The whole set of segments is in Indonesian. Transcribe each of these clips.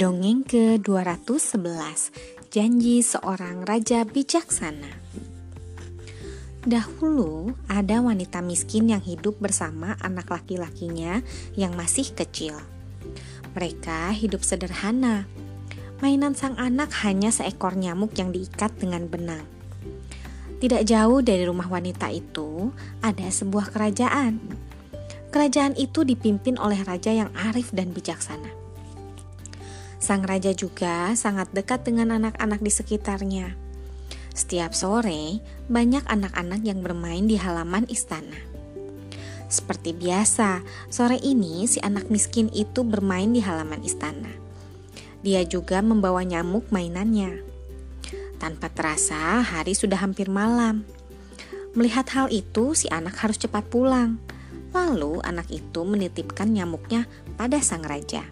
Dongeng ke-211 Janji seorang raja bijaksana. Dahulu ada wanita miskin yang hidup bersama anak laki-lakinya yang masih kecil. Mereka hidup sederhana. Mainan sang anak hanya seekor nyamuk yang diikat dengan benang. Tidak jauh dari rumah wanita itu ada sebuah kerajaan. Kerajaan itu dipimpin oleh raja yang arif dan bijaksana Sang raja juga sangat dekat dengan anak-anak di sekitarnya. Setiap sore, banyak anak-anak yang bermain di halaman istana. Seperti biasa, sore ini si anak miskin itu bermain di halaman istana. Dia juga membawa nyamuk mainannya. Tanpa terasa, hari sudah hampir malam. Melihat hal itu, si anak harus cepat pulang. Lalu, anak itu menitipkan nyamuknya pada sang raja.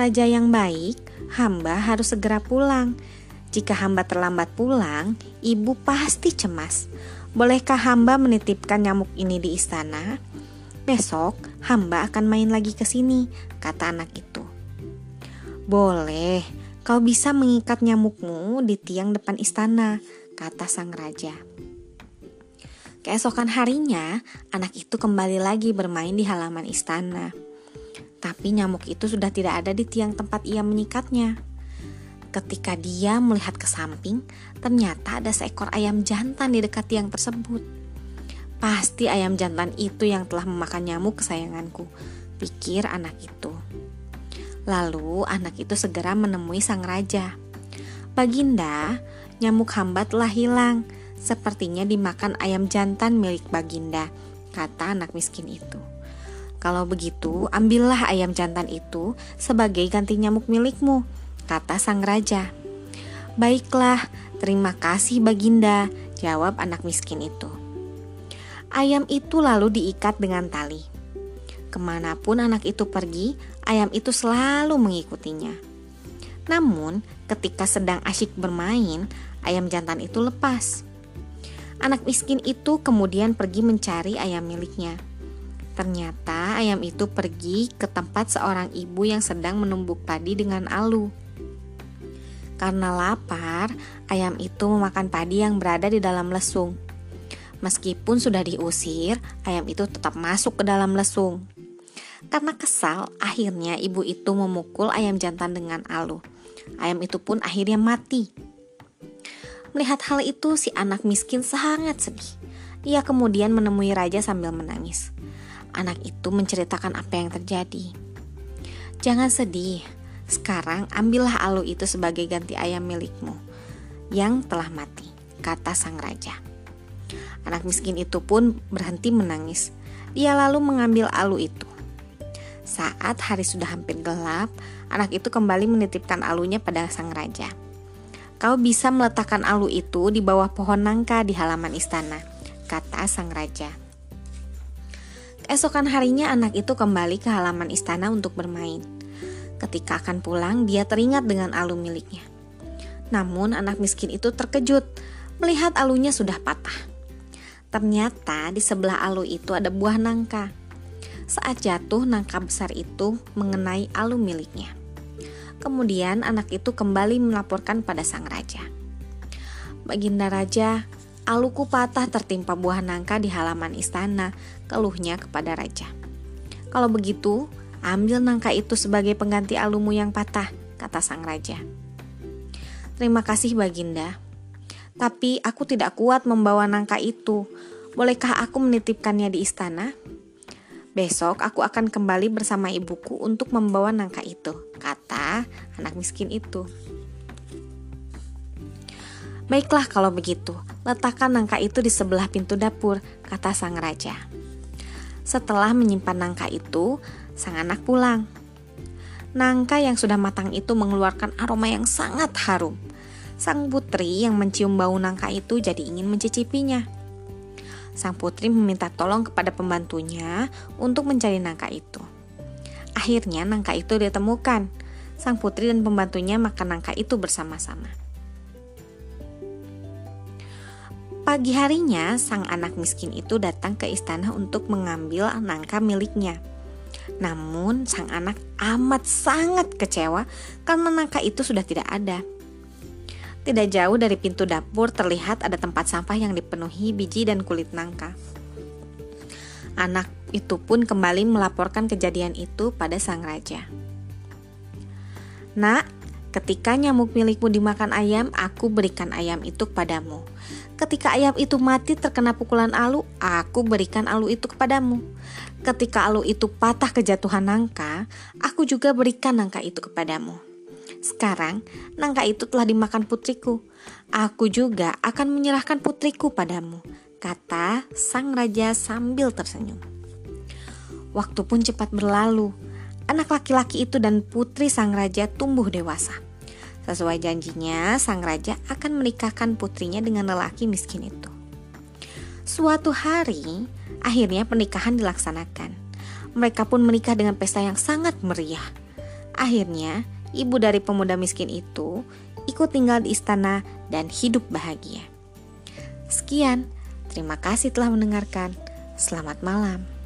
Raja yang baik, hamba harus segera pulang. Jika hamba terlambat pulang, ibu pasti cemas. Bolehkah hamba menitipkan nyamuk ini di istana? Besok hamba akan main lagi ke sini, kata anak itu. Boleh, kau bisa mengikat nyamukmu di tiang depan istana, kata sang raja. Keesokan harinya, anak itu kembali lagi bermain di halaman istana. Tapi nyamuk itu sudah tidak ada di tiang tempat ia menyikatnya. Ketika dia melihat ke samping, ternyata ada seekor ayam jantan di dekat tiang tersebut. Pasti ayam jantan itu yang telah memakan nyamuk kesayanganku, pikir anak itu. Lalu anak itu segera menemui sang raja. Baginda, nyamuk hamba telah hilang. Sepertinya dimakan ayam jantan milik Baginda, kata anak miskin itu. Kalau begitu, ambillah ayam jantan itu sebagai ganti nyamuk milikmu, kata sang raja. Baiklah, terima kasih Baginda, jawab anak miskin itu. Ayam itu lalu diikat dengan tali. Ke mana pun anak itu pergi, ayam itu selalu mengikutinya. Namun, ketika sedang asyik bermain, ayam jantan itu lepas. Anak miskin itu kemudian pergi mencari ayam miliknya. Ternyata ayam itu pergi ke tempat seorang ibu yang sedang menumbuk padi dengan alu. Karena lapar, ayam itu memakan padi yang berada di dalam lesung. Meskipun sudah diusir, ayam itu tetap masuk ke dalam lesung. Karena kesal, akhirnya ibu itu memukul ayam jantan dengan alu. Ayam itu pun akhirnya mati. Melihat hal itu, si anak miskin sangat sedih. Ia kemudian menemui raja sambil menangis. Anak itu menceritakan apa yang terjadi. Jangan sedih, sekarang ambillah alu itu sebagai ganti ayam milikmu yang telah mati, kata sang raja. Anak miskin itu pun berhenti menangis. Dia lalu mengambil alu itu. Saat hari sudah hampir gelap, anak itu kembali menitipkan alunya pada sang raja. Kau bisa meletakkan alu itu di bawah pohon nangka di halaman istana, kata sang raja. Esokan harinya anak itu kembali ke halaman istana untuk bermain. Ketika akan pulang, dia teringat dengan alu miliknya. Namun anak miskin itu terkejut melihat alunya sudah patah. Ternyata di sebelah alu itu ada buah nangka. Saat jatuh, nangka besar itu mengenai alu miliknya. Kemudian anak itu kembali melaporkan pada sang raja. Baginda raja, Aluku patah tertimpa buah nangka di halaman istana, keluhnya kepada raja. Kalau begitu, ambil nangka itu sebagai pengganti alumu yang patah, kata sang raja. Terima kasih Baginda. Tapi aku tidak kuat membawa nangka itu. Bolehkah aku menitipkannya di istana? Besok aku akan kembali bersama ibuku untuk membawa nangka itu, kata anak miskin itu. Baiklah kalau begitu, letakkan nangka itu di sebelah pintu dapur, kata sang raja. Setelah menyimpan nangka itu, sang anak pulang. Nangka yang sudah matang itu mengeluarkan aroma yang sangat harum. Sang putri yang mencium bau nangka itu jadi ingin mencicipinya. Sang putri meminta tolong kepada pembantunya untuk mencari nangka itu. Akhirnya nangka itu ditemukan. Sang putri dan pembantunya makan nangka itu bersama-sama. Pagi harinya, sang anak miskin itu datang ke istana untuk mengambil nangka miliknya. Namun sang anak amat sangat kecewa karena nangka itu sudah tidak ada. Tidak jauh dari pintu dapur terlihat ada tempat sampah yang dipenuhi biji dan kulit nangka. Anak itu pun kembali melaporkan kejadian itu pada sang raja. Nak, ketika nyamuk milikmu dimakan ayam, aku berikan ayam itu kepadamu. Ketika ayam itu mati terkena pukulan alu, aku berikan alu itu kepadamu. Ketika alu itu patah kejatuhan nangka, aku juga berikan nangka itu kepadamu. Sekarang, nangka itu telah dimakan putriku. Aku juga akan menyerahkan putriku padamu, kata sang raja sambil tersenyum. Waktu pun cepat berlalu. Anak laki-laki itu dan putri sang raja tumbuh dewasa. Sesuai janjinya, sang raja akan menikahkan putrinya dengan lelaki miskin itu. Suatu hari, akhirnya pernikahan dilaksanakan. Mereka pun menikah dengan pesta yang sangat meriah. Akhirnya, ibu dari pemuda miskin itu ikut tinggal di istana dan hidup bahagia. Sekian, terima kasih telah mendengarkan. Selamat malam.